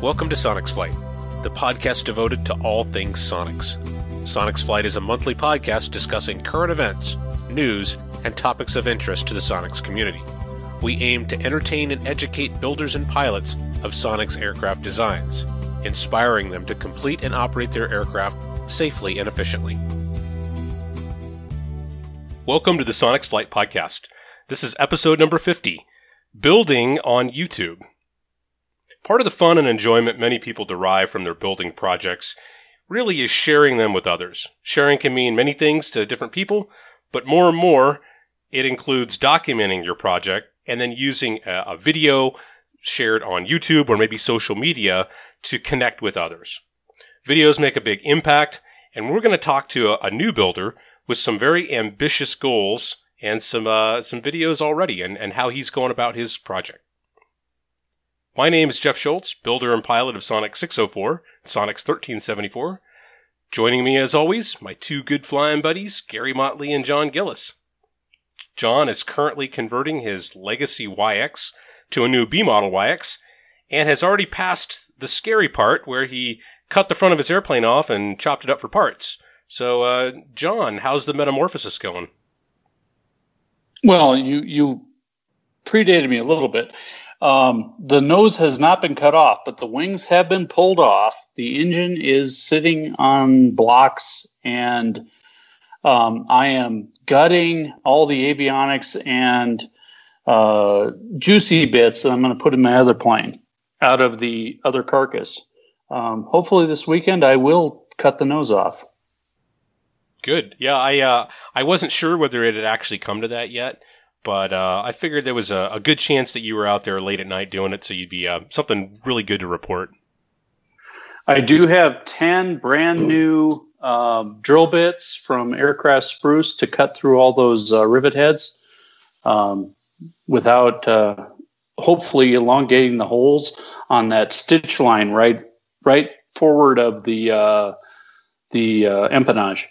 Welcome to Sonex Flight, the podcast devoted to all things Sonics. Sonex Flight is a monthly podcast discussing current events, news, and topics of interest to the Sonex community. We aim to entertain and educate builders and pilots of Sonex aircraft designs, inspiring them to complete and operate their aircraft safely and efficiently. Welcome to the Sonex Flight Podcast. This is episode number 50 Building on YouTube. Part of the fun and enjoyment many people derive from their building projects really is sharing them with others. Sharing can mean many things to different people, but more and more, it includes documenting your project and then using a, a video shared on YouTube or maybe social media to connect with others. Videos make a big impact, and we're going to talk to a, a new builder with some very ambitious goals and some uh, some videos already and, and how he's going about his project. My name is Jeff Schultz, builder and pilot of Sonic 604, Sonex 1374. Joining me as always, my two good flying buddies, Gary Motley and John Gillis. John is currently converting his legacy Waiex to a new B model Waiex and has already passed the scary part where he cut the front of his airplane off and chopped it up for parts. So, uh, John, how's the metamorphosis going? Well, you you predated me a little bit. Um, the nose has not been cut off, but the wings have been pulled off. The engine is sitting on blocks, and um, I am gutting all the avionics and uh, juicy bits that I'm going to put in my other plane out of the other carcass. Um, hopefully, this weekend I will cut the nose off. Good. Yeah, I uh, I wasn't sure whether it had actually come to that yet. But uh, I figured there was a, a, good chance that you were out there late at night doing it, so you'd be uh, something really good to report. I do have 10 brand new um, drill bits from Aircraft Spruce to cut through all those uh, rivet heads um, without uh, hopefully elongating the holes on that stitch line right right forward of the uh, the uh, empennage.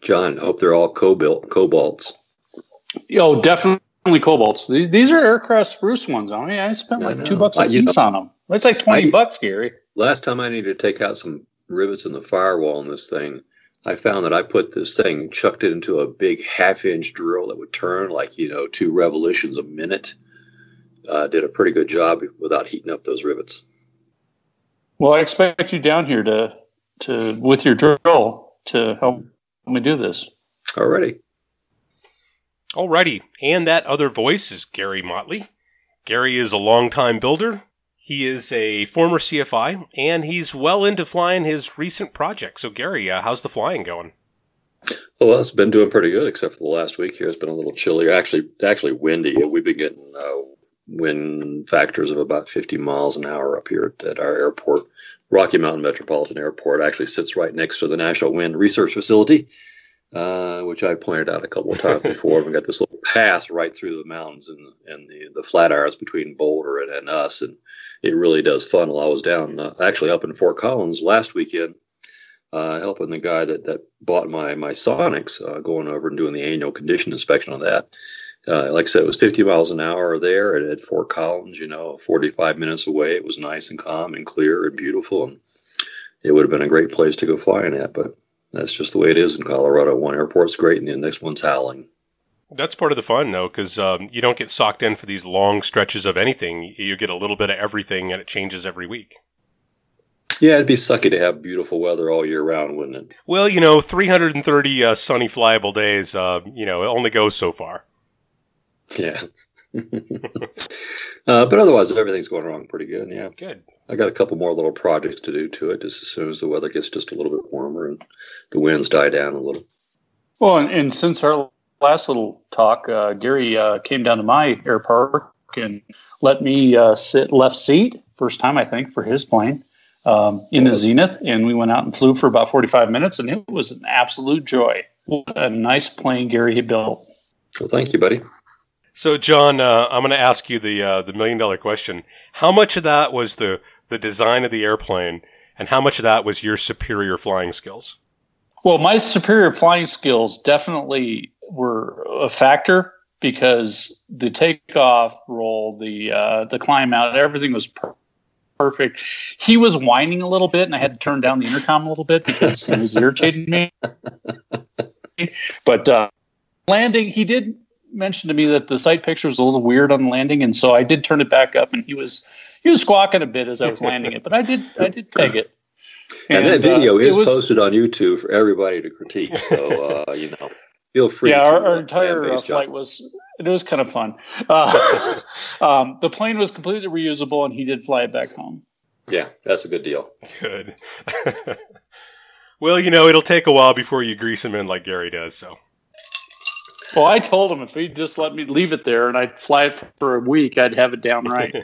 John, hope they're all cobalt cobalts. Oh, definitely cobalts. These are aircraft spruce ones. I mean, I spent like two bucks a piece on them. It's like twenty I, bucks, Gary. Last time I needed to take out some rivets in the firewall in this thing, I found that I put this thing, chucked it into a big half-inch drill that would turn like you know two revolutions a minute. Uh, did a pretty good job without heating up those rivets. Well, I expect you down here to to with your drill to help me do this. Already. Alrighty, and that other voice is Gary Motley. Gary is a longtime builder. He is a former CFI, and he's well into flying his recent project. So, Gary, uh, how's the flying going? Well, it's been doing pretty good, except for the last week here. It's been a little chillier, actually, actually windy. We've been getting uh, wind factors of about 50 miles an hour up here at, at our airport. Rocky Mountain Metropolitan Airport actually sits right next to the National Wind Research Facility uh, which I pointed out a couple of times before. We got this little pass right through the mountains and and the the Flatirons between Boulder and, and us, and it really does funnel. I was down uh, actually up in Fort Collins last weekend, uh, helping the guy that that bought my my Sonex, uh, going over and doing the annual condition inspection on that. Uh, like I said, it was 50 miles an hour there at, at Fort Collins. You know, 45 minutes away. It was nice and calm and clear and beautiful, and it would have been a great place to go flying at, but that's just the way it is in Colorado. One airport's great, and the next one's howling. That's part of the fun, though, because um, you don't get socked in for these long stretches of anything. You get a little bit of everything, and it changes every week. Yeah, it'd be sucky to have beautiful weather all year round, wouldn't it? Well, you know, 330 uh, sunny, flyable days, uh, you know, it only goes so far. Yeah. uh, but otherwise, everything's going along pretty good. Yeah. Good. I got a couple more little projects to do to it just as soon as the weather gets just a little bit warmer and the winds die down a little. Well, and, and since our last little talk, uh, Gary uh, came down to my air park and let me uh, sit left seat, first time I think for his plane um, in the Zenith, and we went out and flew for about forty-five minutes, and it was an absolute joy. What a nice plane Gary had built. Well, thank you, buddy. So, John, uh, I'm going to ask you the uh, the million dollar question. How much of that was the the design of the airplane, and how much of that was your superior flying skills? Well, my superior flying skills definitely were a factor because the takeoff roll, the uh, the climb out, everything was per- perfect. He was whining a little bit, and I had to turn down the intercom a little bit because he was irritating me. But uh, landing, he did mention to me that the sight picture was a little weird on landing, and so I did turn it back up, and he was he was squawking a bit as I was landing it, but I did I did peg it. And, and that uh, video uh, is was, posted on YouTube for everybody to critique. So uh, you know, feel free. Yeah, our, our uh, entire uh, flight was it was kind of fun. Uh, um, the plane was completely reusable, and he did fly it back home. Yeah, that's a good deal. Good. well, you know, it'll take a while before you grease him in like Gary does. So. Well, I told him if he'd just let me leave it there and I'd fly it for a week, I'd have it down right.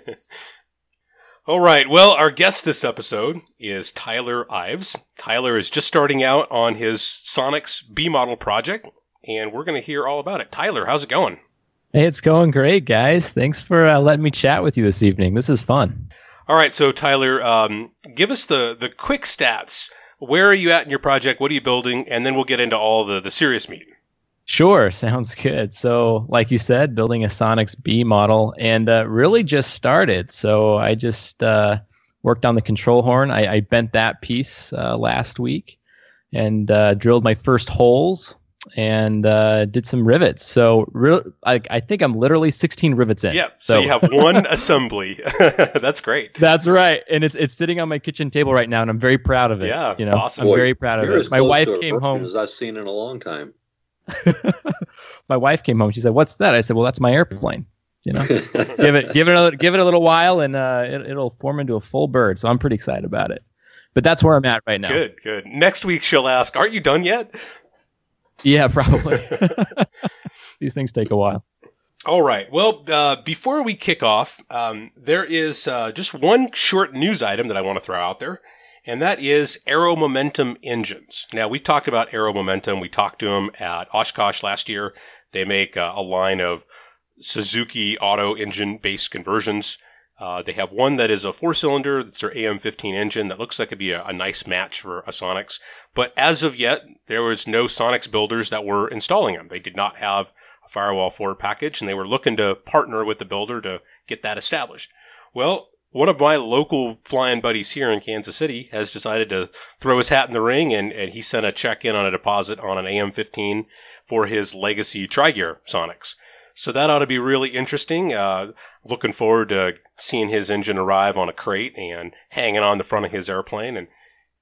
All right. Well, our guest this episode is Tyler Ives. Tyler is just starting out on his Sonex B model project, and we're going to hear all about it. Tyler, how's it going? Hey, it's going great, guys. Thanks for uh, letting me chat with you this evening. This is fun. All right. So, Tyler, um, give us the, the quick stats. Where are you at in your project? What are you building? And then we'll get into all the, the serious meat. Sure, sounds good. So, like you said, building a Sonex B model and uh, really just started. So, I just uh, worked on the control horn. I, I bent that piece uh, last week and uh, drilled my first holes and uh, did some rivets. So, re- I, I, think I'm literally 16 rivets in. Yeah. So, so you have one assembly. That's great. That's right, and it's it's sitting on my kitchen table right now, and I'm very proud of it. Yeah. You know, awesome. I'm Boy, very proud of it. My wife came home as I've seen in a long time. my wife came home. She said, "What's that?" I said, "Well, that's my airplane." You know, give it give it a, give it a little while, and uh, it, will form into a full bird. So I'm pretty excited about it. But that's where I'm at right now. Good, good. Next week she'll ask, "Aren't you done yet?" Yeah, probably. These things take a while. All right. Well, uh, before we kick off, um, there is uh, just one short news item that I want to throw out there and that is Aero Momentum engines. Now, we talked about Aero Momentum. We talked to them at Oshkosh last year. They make uh, a line of Suzuki auto engine based conversions. Uh, they have one that is a four cylinder, that's their AM15 engine that looks like it'd be a, a, nice match for a Sonex. But as of yet, there was no Sonex builders that were installing them. They did not have a firewall forward package and they were looking to partner with the builder to get that established. Well, one of my local flying buddies here in Kansas City has decided to throw his hat in the ring and, and he sent a check in on a deposit on an AM15 for his legacy Tri-Gear So that ought to be really interesting. Uh, looking forward to seeing his engine arrive on a crate and hanging on the front of his airplane. And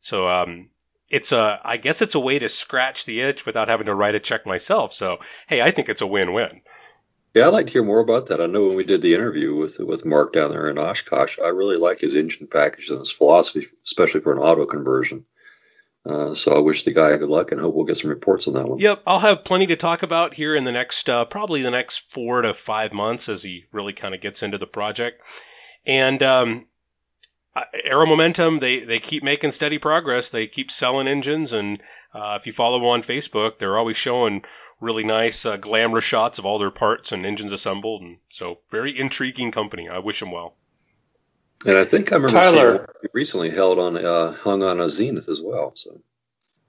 so, um, it's a, I guess it's a way to scratch the itch without having to write a check myself. So, hey, I think it's a win-win. Yeah, I'd like to hear more about that. I know when we did the interview with with Mark down there in Oshkosh, I really like his engine package and his philosophy, especially for an auto conversion. Uh, so I wish the guy good luck and hope we'll get some reports on that one. Yep, I'll have plenty to talk about here in the next, uh, probably the next four to five months as he really kind of gets into the project. And um, Aero Momentum, they, they keep making steady progress. They keep selling engines, and uh, if you follow them on Facebook, they're always showing really nice, uh, glamorous shots of all their parts and engines assembled. And so, very intriguing company. I wish them well. And I think I remember Tyler recently held on, uh, hung on a Zenith as well. So,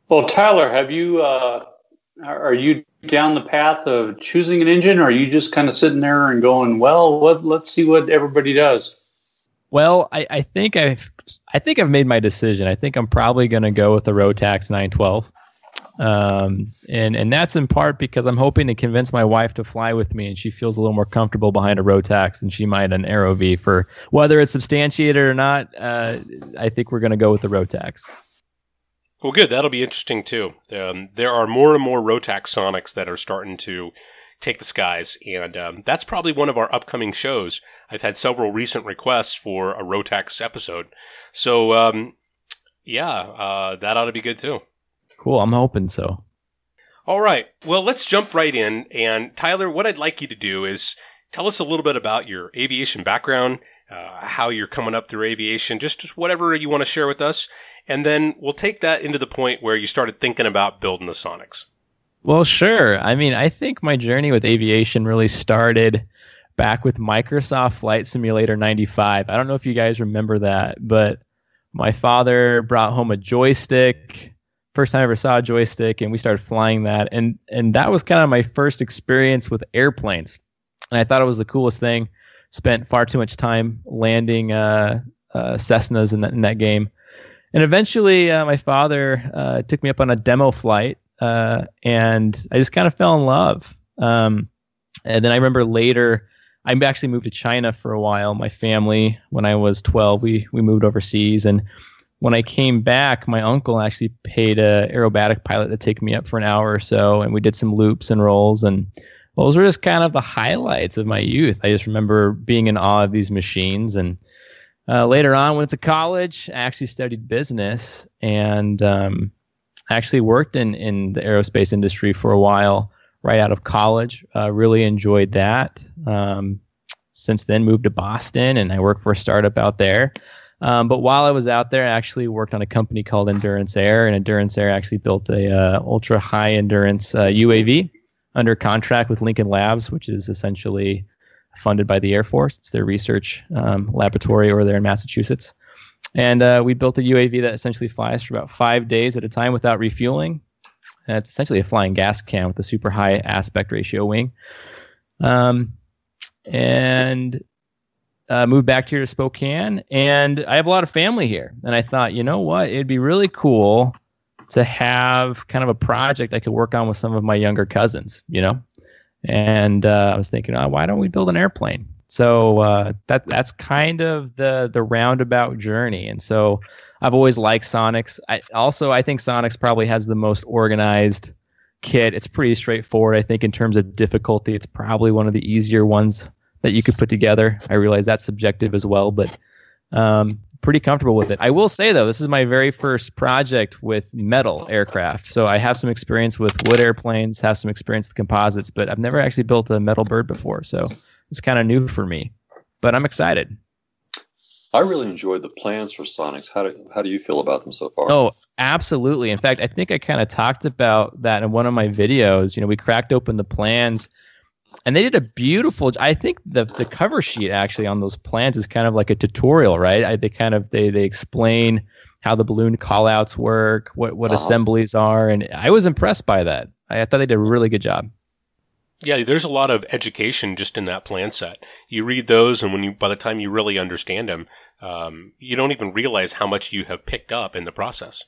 well, Tyler, have you? Uh, are you down the path of choosing an engine, or are you just kind of sitting there and going, "Well, what, let's see what everybody does"? Well, I, I think I've I think I've made my decision. I think I'm probably going to go with the Rotax 912. Um, and and that's in part because I'm hoping to convince my wife to fly with me, and she feels a little more comfortable behind a Rotax than she might an AeroVee. For whether it's substantiated or not, uh, I think we're going to go with the Rotax. Well, good. That'll be interesting too. Um, there are more and more Rotax Sonex that are starting to take the skies, and um, that's probably one of our upcoming shows. I've had several recent requests for a Rotax episode, so um, yeah, uh, that ought to be good too. Cool. I'm hoping so. All right. Well, let's jump right in. And Tyler, what I'd like you to do is tell us a little bit about your aviation background, uh, how you're coming up through aviation, just, just whatever you want to share with us. And then we'll take that into the point where you started thinking about building the Sonex. Well, sure. I mean, I think my journey with aviation really started back with Microsoft Flight Simulator 95. I don't know if you guys remember that, but my father brought home a joystick first time I ever saw a joystick, and we started flying that, and and that was kind of my first experience with airplanes, and I thought it was the coolest thing. Spent far too much time landing uh, uh, Cessnas in that in that game. And eventually, uh, my father uh, took me up on a demo flight, uh, and I just kind of fell in love. Um, and then I remember later, I actually moved to China for a while. My family, when I was 12, we we moved overseas, and when I came back, my uncle actually paid a aerobatic pilot to take me up for an hour or so, and we did some loops and rolls, and those were just kind of the highlights of my youth. I just remember being in awe of these machines, and uh, later on, went to college. I actually studied business and um, actually worked in in the aerospace industry for a while right out of college. Uh, really enjoyed that. Um, since then, moved to Boston, and I work for a startup out there. Um, but while I was out there, I actually worked on a company called Endurance Air, and Endurance Air actually built a uh, ultra high endurance uh, UAV under contract with Lincoln Labs, which is essentially funded by the Air Force. It's their research um, laboratory over there in Massachusetts. And uh, we built a UAV that essentially flies for about five days at a time without refueling. And it's essentially a flying gas can with a super high aspect ratio wing. Um, and uh, moved back here to Spokane, and I have a lot of family here. And I thought, you know what, it'd be really cool to have kind of a project I could work on with some of my younger cousins, you know. And uh, I was thinking, oh, why don't we build an airplane? So uh, that that's kind of the the roundabout journey. And so I've always liked Sonex. I, also, I think Sonex probably has the most organized kit. It's pretty straightforward. I think in terms of difficulty, it's probably one of the easier ones that you could put together. I realize that's subjective as well, but um, pretty comfortable with it. I will say though, this is my very first project with metal aircraft. So I have some experience with wood airplanes, have some experience with composites, but I've never actually built a metal bird before. So it's kind of new for me, but I'm excited. I really enjoyed the plans for Sonex. How do how do you feel about them so far? Oh, absolutely. In fact, I think I kind of talked about that in one of my videos. You know, we cracked open the plans and they did a beautiful i think the the cover sheet actually on those plans is kind of like a tutorial right? I, they kind of they they explain how the balloon callouts work what what uh-huh. assemblies are and i was impressed by that. I, I thought they did a really good job. Yeah there's a lot of education just in that plan set. You read those and when you by the time you really understand them um, you don't even realize how much you have picked up in the process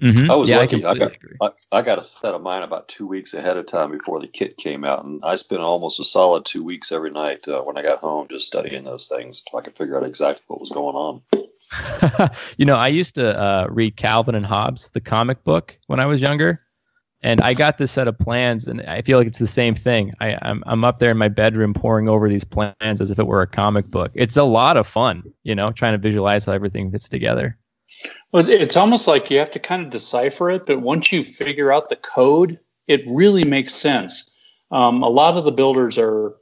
Mm-hmm. I was yeah, lucky. I, I got I, I, got a set of mine about two weeks ahead of time before the kit came out, and I spent almost a solid two weeks every night uh, when I got home just studying those things so I could figure out exactly what was going on. you know, I used to uh, read Calvin and Hobbes, the comic book, when I was younger, and I got this set of plans, and I feel like it's the same thing. I, I'm I'm up there in my bedroom poring over these plans as if it were a comic book. It's a lot of fun, you know, trying to visualize how everything fits together. Well, it's almost like you have to kind of decipher it, but once you figure out the code, it really makes sense. Um, a lot of the builders are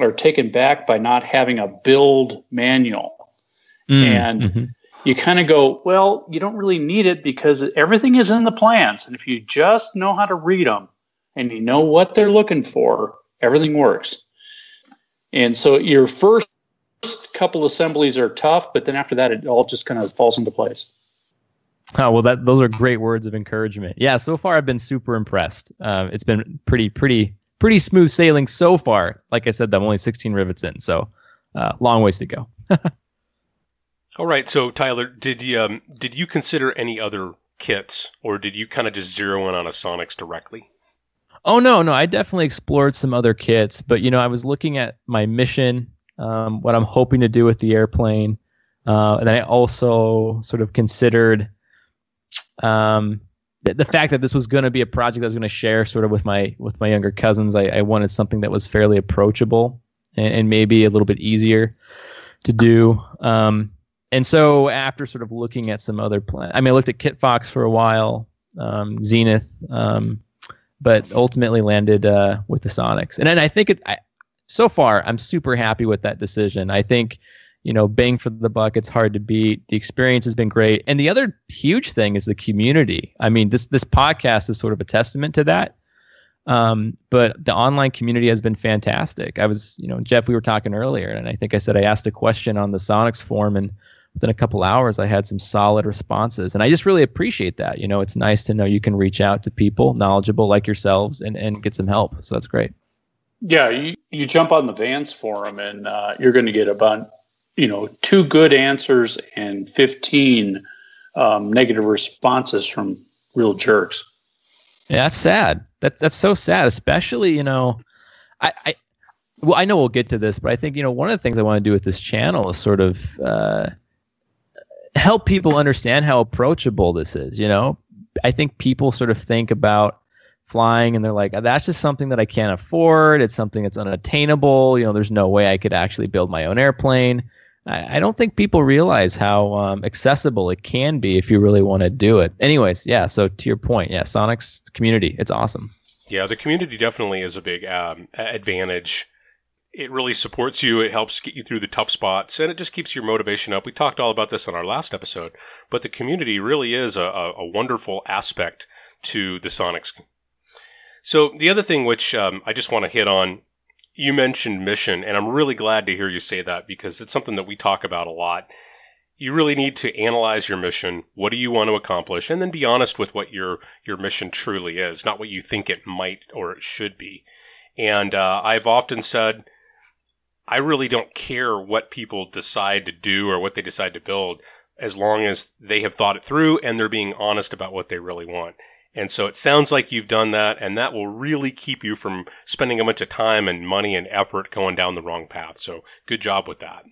are taken back by not having a build manual, mm, and mm-hmm. you kind of go, well, you don't really need it because everything is in the plans, and if you just know how to read them and you know what they're looking for, everything works. And so your first couple assemblies are tough, but then after that, it all just kind of falls into place. Oh well, that those are great words of encouragement. Yeah, so far I've been super impressed. Uh, it's been pretty, pretty, pretty smooth sailing so far. Like I said, I'm only 16 rivets in, so uh, long ways to go. All right, so Tyler, did you um, did you consider any other kits, or did you kind of just zero in on a Sonex directly? Oh no, no, I definitely explored some other kits, but you know, I was looking at my mission, um, what I'm hoping to do with the airplane, uh, and I also sort of considered um, the, the fact that this was going to be a project I was going to share sort of with my with my younger cousins, I, I wanted something that was fairly approachable and, and, maybe a little bit easier to do. Um, and so after sort of looking at some other plans, I mean, I looked at Kitfox for a while, um, Zenith, um, but ultimately landed uh, with the Sonex. And then I think it, so far, I'm super happy with that decision. I think you know, bang for the buck. It's hard to beat. The experience has been great. And the other huge thing is the community. I mean, this this podcast is sort of a testament to that. Um, but the online community has been fantastic. I was, you know, Jeff, we were talking earlier, and I think I said I asked a question on the Sonex forum, and within a couple hours, I had some solid responses, and I just really appreciate that. You know, it's nice to know you can reach out to people knowledgeable like yourselves and and get some help. So that's great. Yeah, you, you jump on the Vans forum, and uh, you're going to get a bunch you know, two good answers and 15 um, negative responses from real jerks. Yeah, that's sad. That's that's so sad, especially you know, I, I well I know we'll get to this, but I think you know one of the things I want to do with this channel is sort of uh, help people understand how approachable this is. You know, I think people sort of think about flying and they're like that's just something that I can't afford. It's something that's unattainable. You know, there's no way I could actually build my own airplane. I, I don't think people realize how um, accessible it can be if you really want to do it. Anyways, yeah. So to your point, yeah, Sonex community, it's awesome. Yeah, the community definitely is a big um, advantage. It really supports you. It helps get you through the tough spots, and it just keeps your motivation up. We talked all about this on our last episode, but the community really is a, a wonderful aspect to the Sonex. So the other thing which um, I just want to hit on you mentioned mission, and I'm really glad to hear you say that because it's something that we talk about a lot. You really need to analyze your mission. What do you want to accomplish? And then be honest with what your, your mission truly is, not what you think it might or it should be. And uh, I've often said, I really don't care what people decide to do or what they decide to build as long as they have thought it through and they're being honest about what they really want. And so it sounds like you've done that, and that will really keep you from spending a bunch of time and money and effort going down the wrong path. So good job with that.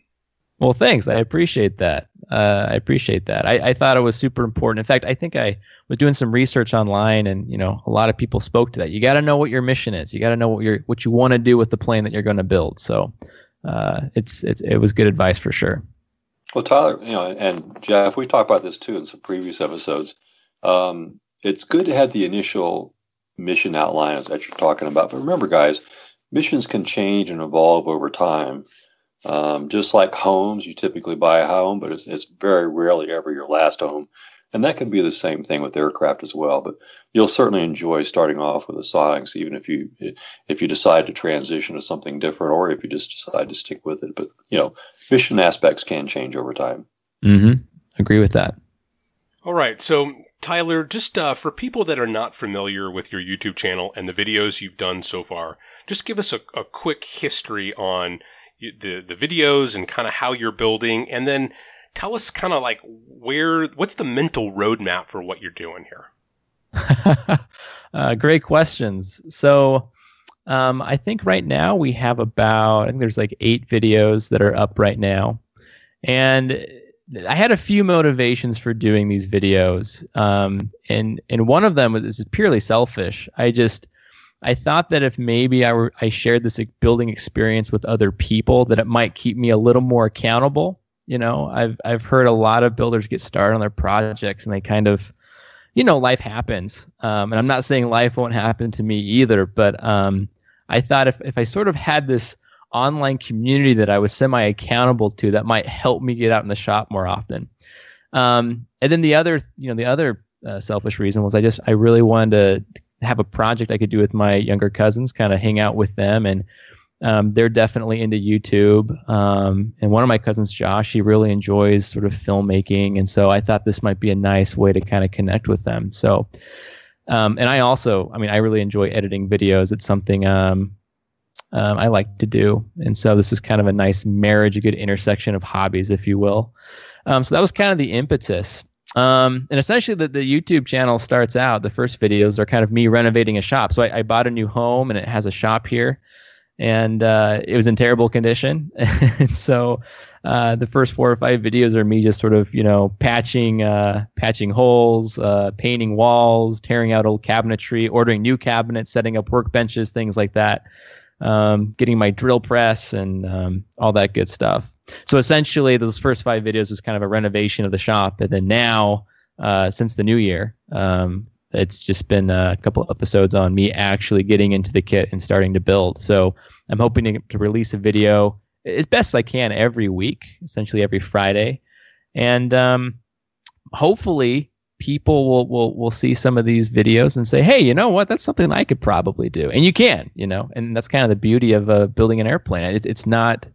Well, thanks. I appreciate that. Uh, I appreciate that. I, I thought it was super important. In fact, I think I was doing some research online, and you know, a lot of people spoke to that. You got to know what your mission is. You got to know what you what you want to do with the plane that you're going to build. So, uh, it's it's it was good advice for sure. Well, Tyler, you know, and Jeff, we talked about this too in some previous episodes. Um, it's good to have the initial mission outlines that you're talking about. But remember, guys, missions can change and evolve over time. Um, just like homes, you typically buy a home, but it's, it's very rarely ever your last home. And that can be the same thing with aircraft as well. But you'll certainly enjoy starting off with a Sonex, even if you if you decide to transition to something different, or if you just decide to stick with it. But you know, mission aspects can change over time. Mm-hmm. Agree with that. All right. So Tyler, just uh, for people that are not familiar with your YouTube channel and the videos you've done so far, just give us a, a quick history on the the videos and kind of how you're building, and then tell us kind of like where what's the mental roadmap for what you're doing here. uh, great questions. So. Um, I think right now we have about I think there's like eight videos that are up right now, and I had a few motivations for doing these videos, um, and and one of them was purely selfish. I just I thought that if maybe I were I shared this building experience with other people, that it might keep me a little more accountable. You know, I've I've heard a lot of builders get started on their projects and they kind of, you know, life happens. Um, and I'm not saying life won't happen to me either, but um, I thought if if I sort of had this online community that I was semi accountable to that might help me get out in the shop more often. Um, and then the other, you know, the other uh, selfish reason was I just I really wanted to have a project I could do with my younger cousins, kind of hang out with them, and um, they're definitely into YouTube. Um, and one of my cousins, Josh, he really enjoys sort of filmmaking, and so I thought this might be a nice way to kind of connect with them. So. Um, and I also, I mean, I really enjoy editing videos. It's something um, um, I like to do. And so this is kind of a nice marriage, a good intersection of hobbies, if you will. Um, so that was kind of the impetus. Um, and essentially, the, the YouTube channel starts out, the first videos are kind of me renovating a shop. So I, I bought a new home and it has a shop here. And uh, it was in terrible condition. and so uh, the first four or five videos are me just sort of, you know, patching, uh, patching holes, uh, painting walls, tearing out old cabinetry, ordering new cabinets, setting up workbenches, things like that um, getting my drill press and um, all that good stuff. So essentially, those first five videos was kind of a renovation of the shop, and then now, uh, since the new year, um, it's just been a couple episodes on me actually getting into the kit and starting to build. So I'm hoping to, to release a video as best I can every week, essentially every Friday, and um, hopefully people will, will will see some of these videos and say, "Hey, you know what? That's something I could probably do." And you can, you know, and that's kind of the beauty of uh, building an airplane. It, it's not.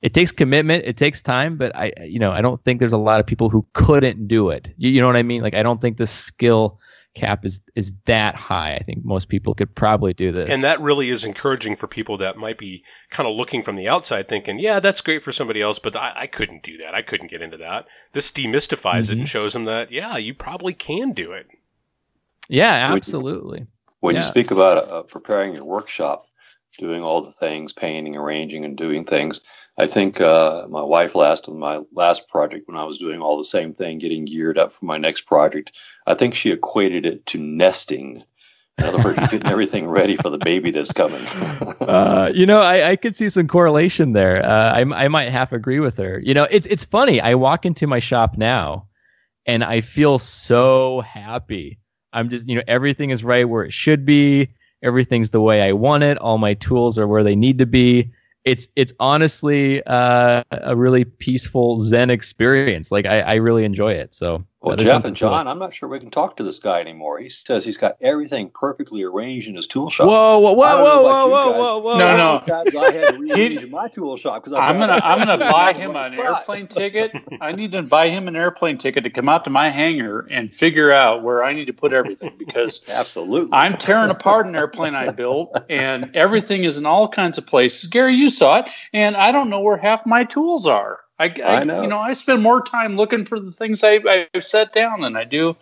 It takes commitment. It takes time, but I, you know, I don't think there's a lot of people who couldn't do it. You, you know what I mean? Like, I don't think the skill cap is is that high. I think most people could probably do this. And that really is encouraging for people that might be kind of looking from the outside thinking, yeah, that's great for somebody else, but I, I couldn't do that. I couldn't get into that. This demystifies mm-hmm. it and mm-hmm. shows them that, yeah, you probably can do it. Yeah, absolutely. When you, when yeah. you speak about uh, preparing your workshop, doing all the things, painting, arranging, and doing things, I think uh, my wife last on my last project when I was doing all the same thing, getting geared up for my next project. I think she equated it to nesting. In other words, getting everything ready for the baby that's coming. uh, you know, I, I could see some correlation there. Uh, I, I might half agree with her. You know, it's it's funny. I walk into my shop now, and I feel so happy. I'm just, you know, everything is right where it should be. Everything's the way I want it. All my tools are where they need to be it's it's honestly uh, a really peaceful Zen experience. Like I, I really enjoy it. So well, Jeff and John, cool. I'm not sure we can talk to this guy anymore. He says he's got everything perfectly arranged in his tool shop. Whoa, whoa, whoa, whoa, whoa, whoa, whoa, whoa! No, no. Times I had to rearrange my tool shop because I'm gonna I'm gonna buy him an airplane ticket. I need to buy him an airplane ticket to come out to my hangar and figure out where I need to put everything because absolutely I'm tearing apart an airplane I built and everything is in all kinds of places. Gary, you saw it, and I don't know where half my tools are. I, I, I, know. You know, I spend more time looking for the things I, I've set down than I do.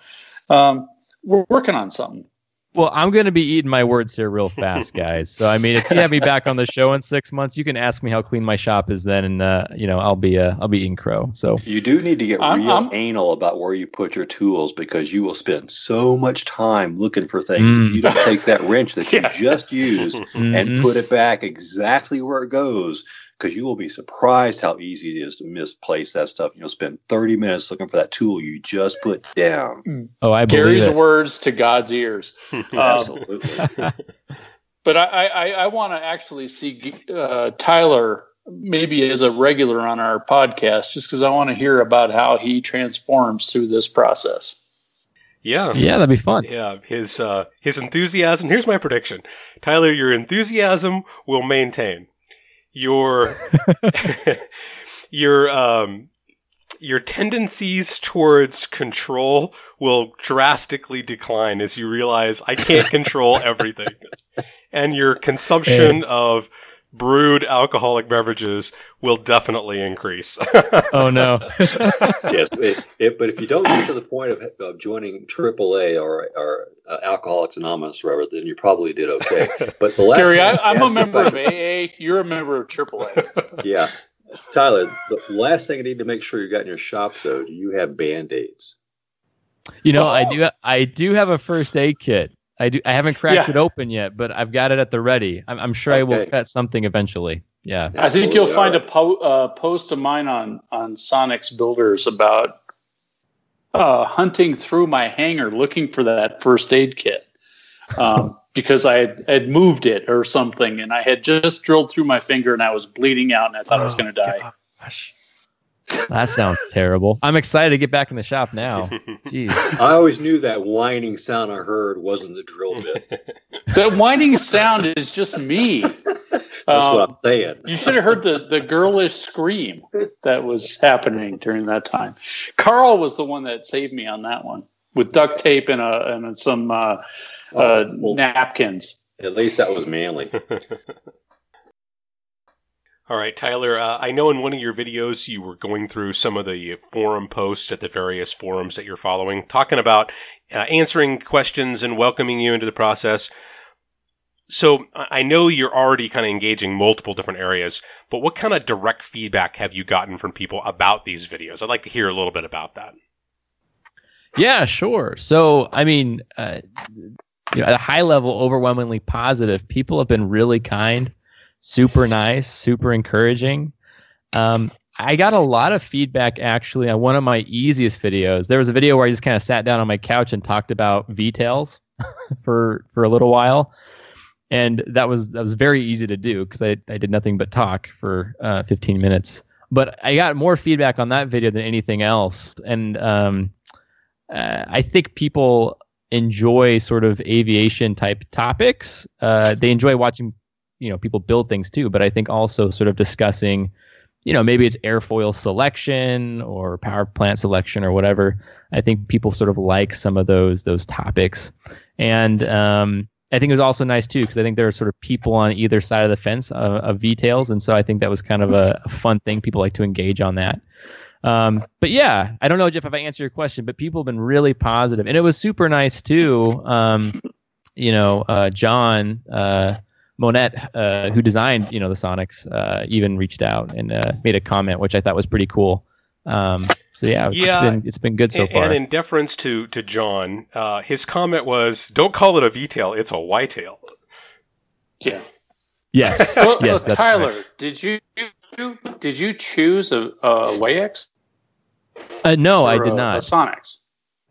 Um, we're working on something. Well, I'm going to be eating my words here real fast, guys. So, I mean, if you have me back on the show in six months, you can ask me how clean my shop is then, and uh, you know, I'll be uh, I'll be eating crow. So you do need to get I'm, real I'm, anal about where you put your tools because you will spend so much time looking for things mm. if you don't take that wrench that yeah. you just used mm-hmm. and put it back exactly where it goes because you will be surprised how easy it is to misplace that stuff. You'll spend 30 minutes looking for that tool you just put down. Hmm. Oh, I believe Gary's it. words to God's ears. Absolutely. but I, I, I want to actually see uh, Tyler maybe as a regular on our podcast, just because I want to hear about how he transforms through this process. Yeah. Yeah, that'd be fun. Yeah. His uh his enthusiasm here's my prediction. Tyler, your enthusiasm will maintain your your um your tendencies towards control will drastically decline as you realize I can't control everything. And your consumption of brewed alcoholic beverages will definitely increase. oh no! yes, it, it, but if you don't get to the point of, of joining AAA or, or uh, Alcoholics Anonymous, or whatever, then you probably did okay. But the last Gary, I, am a member of AA. You're a member of AAA. yeah, Tyler. The last thing I need to make sure you got in your shop, though, do you have band aids? You know, oh. I do. I do have a first aid kit. I do. I haven't cracked yeah. it open yet, but I've got it at the ready. I'm, I'm sure okay. I will cut something eventually. Yeah, I think you'll find a po- uh, post of mine on on Sonex Builders about uh, hunting through my hangar looking for that first aid kit um, because I had, had, moved it or something, and I had just drilled through my finger and I was bleeding out, and I thought oh, I was oh, going to die. Gosh. That sounds terrible. I'm excited to get back in the shop now. Jeez. I always knew that whining sound I heard wasn't the drill bit. that whining sound is just me. That's um, what I'm saying. you should have heard the, the girlish scream that was happening during that time. Carl was the one that saved me on that one with duct tape and, a, and some uh, oh, uh, well, napkins. At least that was manly. All right, Tyler, uh, I know in one of your videos you were going through some of the forum posts at the various forums that you're following, talking about uh, answering questions and welcoming you into the process. So I know you're already kind of engaging multiple different areas, but what kind of direct feedback have you gotten from people about these videos? I'd like to hear a little bit about that. Yeah, sure. So, I mean, uh, you know, at a high level, overwhelmingly positive. People have been really kind super nice, super encouraging. Um, I got a lot of feedback actually on one of my easiest videos. There was a video where I just kind of sat down on my couch and talked about V-tails for for a little while, and that was that was very easy to do because I I did nothing but talk for uh, 15 minutes. But I got more feedback on that video than anything else, and um, uh, I think people enjoy sort of aviation type topics. Uh, they enjoy watching you know people build things too but i think also sort of discussing you know, maybe it's airfoil selection or power plant selection or whatever. I think people sort of like some of those those topics, and um, I think it was also nice too because I think there are sort of people on either side of the fence of, V-tails, and so I think that was kind of a, a fun thing. People like to engage on that. Um, but yeah, I don't know, Jeff, if I answer your question, but people have been really positive, and it was super nice too. Um, you know, uh, John uh, Monnett, uh, who designed you know the Sonex, uh, even reached out and uh, made a comment, which I thought was pretty cool. Um, so yeah, Yeah, it's been it's been good so and, far. and in deference to to John, uh, his comment was, "Don't call it a V-tail; it's a Y-tail." Yeah. yes, Well, yes, uh, Tyler, correct. did you did you choose a, a Waiex? Uh, no, I did a- not. A Sonex.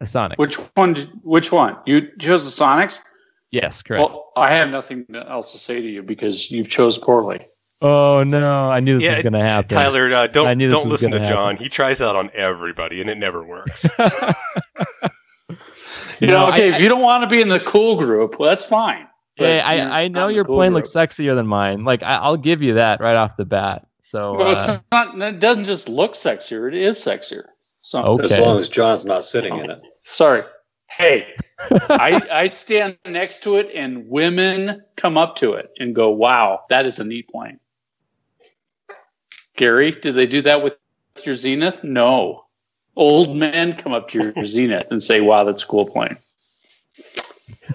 A Sonic. Which one? Did, which one? You chose the Sonex. Yes, correct. Well, I have nothing else to say to you because you've chose poorly. oh no, I knew this Yeah, was going to happen. Tyler, uh, don't knew don't listen to gonna John. happen. He tries that on everybody, and it never works. You No, know, okay, I- if you don't want to be in the cool group, well, that's fine. But Yeah, I, I know your cool plane group. looks sexier than mine. Like I, I'll give you that right off the bat. So Well, it's uh, not. It doesn't just look sexier; it is sexier. So, Okay. As long as John's not sitting in it. sorry. Hey, I I stand next to it, and women come up to it and go, "Wow, that is a neat plane." Gary, did they do that with your Zenith? No. Old men come up to your Zenith and say, "Wow, that's a cool plane."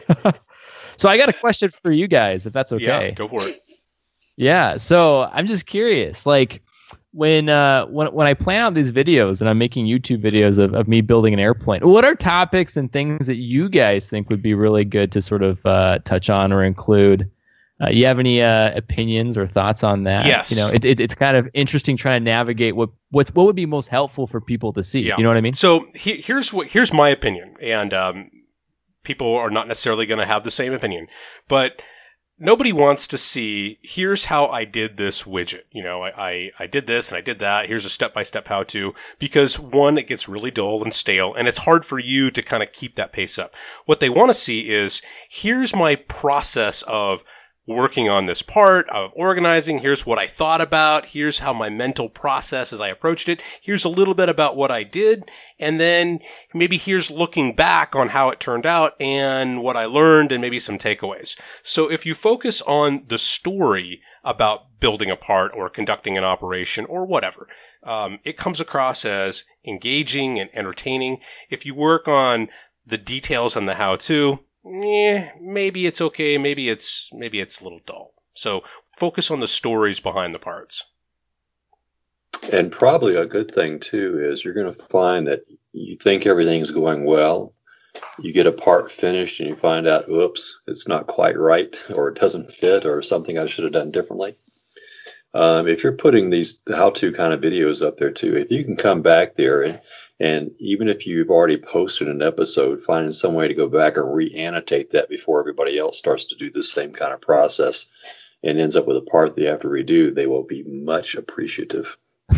so I got a question for you guys, if that's okay. Yeah, go for it. Yeah. So I'm just curious, like when uh when when I plan out these videos and I'm making YouTube videos of, of me building an airplane, what are topics and things that you guys think would be really good to sort of uh, touch on or include? Uh, you have any uh, opinions or thoughts on that? Yes. You know, it, it, it's kind of interesting trying to navigate what what's what would be most helpful for people to see. Yeah. You know what I mean? So he, here's what here's my opinion, and um, people are not necessarily going to have the same opinion, but nobody wants to see. Here's how I did this widget. You know, I I, I did this and I did that. Here's a step by step how to. Because one, it gets really dull and stale, and it's hard for you to kind of keep that pace up. What they want to see is here's my process of working on this part of organizing. Here's what I thought about. Here's how my mental process as I approached it. Here's a little bit about what I did. And then maybe here's looking back on how it turned out and what I learned and maybe some takeaways. So if you focus on the story about building a part or conducting an operation or whatever, um, it comes across as engaging and entertaining. If you work on the details and the how to, yeah, maybe it's okay. Maybe it's maybe it's a little dull. So focus on the stories behind the parts. And probably a good thing too is you're going to find that you think everything's going well. You get a part finished and you find out, oops, it's not quite right, or it doesn't fit, or something I should have done differently. Um, if you're putting these how-to kind of videos up there too, if you can come back there and and even if you've already posted an episode, finding some way to go back and re-annotate that before everybody else starts to do the same kind of process and ends up with a part they have to redo, they will be much appreciative.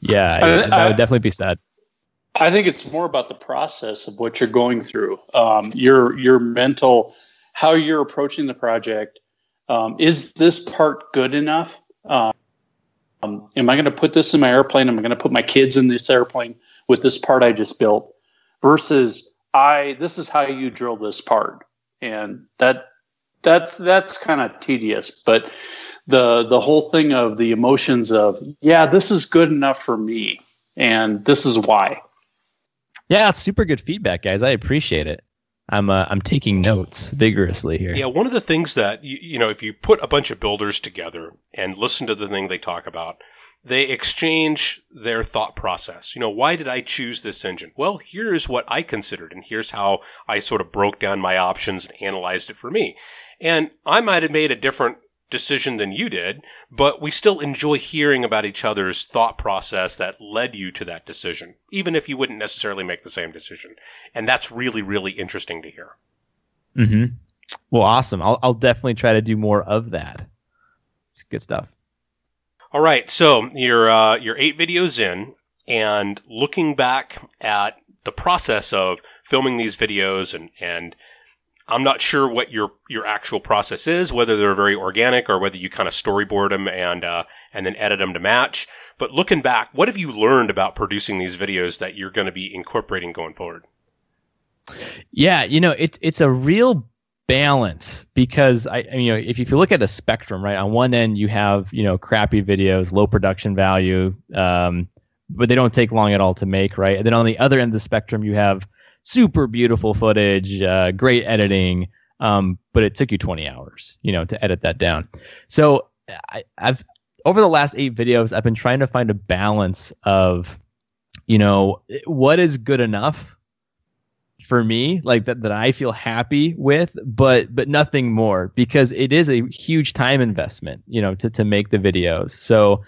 yeah, I- that I- would definitely be sad. I think it's more about the process of what you're going through. Um, your your mental, how you're approaching the project. Um, is this part good enough? Um, um, am I going to put this in my airplane? Am I going to put my kids in this airplane with this part I just built? Versus I, this is how you drill this part, and that that's that's kind of tedious. But the the whole thing of the emotions of yeah, this is good enough for me, and this is why. Yeah, super good feedback, guys. I appreciate it. I'm uh, I'm taking notes vigorously here. Yeah, one of the things that you, you know, if you put a bunch of builders together and listen to the thing they talk about, they exchange their thought process. You know, why did I choose this engine? Well, here's what I considered, and here's how I sort of broke down my options and analyzed it for me. And I might have made a different decision than you did, but we still enjoy hearing about each other's thought process that led you to that decision, even if you wouldn't necessarily make the same decision. And that's really, really interesting to hear. hmm Well, awesome. I'll I'll definitely try to do more of that. It's good stuff. All right, so you're uh, you're eight videos in, and looking back at the process of filming these videos, and and I'm not sure what your your actual process is, whether they're very organic or whether you kind of storyboard them and uh, and then edit them to match. But looking back, what have you learned about producing these videos that you're going to be incorporating going forward? Yeah, you know, it's it's a real balance because I, you know, if you look at a spectrum, right, on one end you have you know crappy videos, low production value, um, but they don't take long at all to make, right? And then on the other end of the spectrum, you have super beautiful footage, uh, great editing, um, but it took you 20 hours, you know, to edit that down. So I, I've over the last eight videos, I've been trying to find a balance of, you know, what is good enough for me, like that that I feel happy with, but but nothing more because it is a huge time investment, you know, to to make the videos. So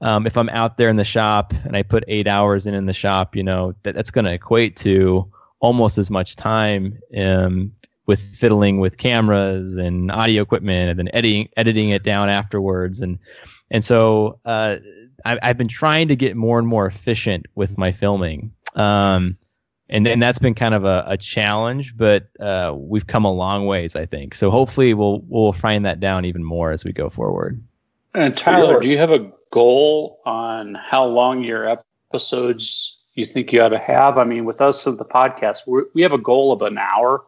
um, if I'm out there in the shop and I put eight hours in in the shop, you know, that, that's going to equate to almost as much time um, with fiddling with cameras and audio equipment and then editing editing it down afterwards and and so uh, I, I've been trying to get more and more efficient with my filming. Um, and and that's been kind of a, a challenge, but uh, we've come a long ways, I think. So hopefully we'll we'll find that down even more as we go forward. And Tyler, do you have a goal on how long your episodes you think you ought to have? I mean, with us of the podcast, we have a goal of an hour.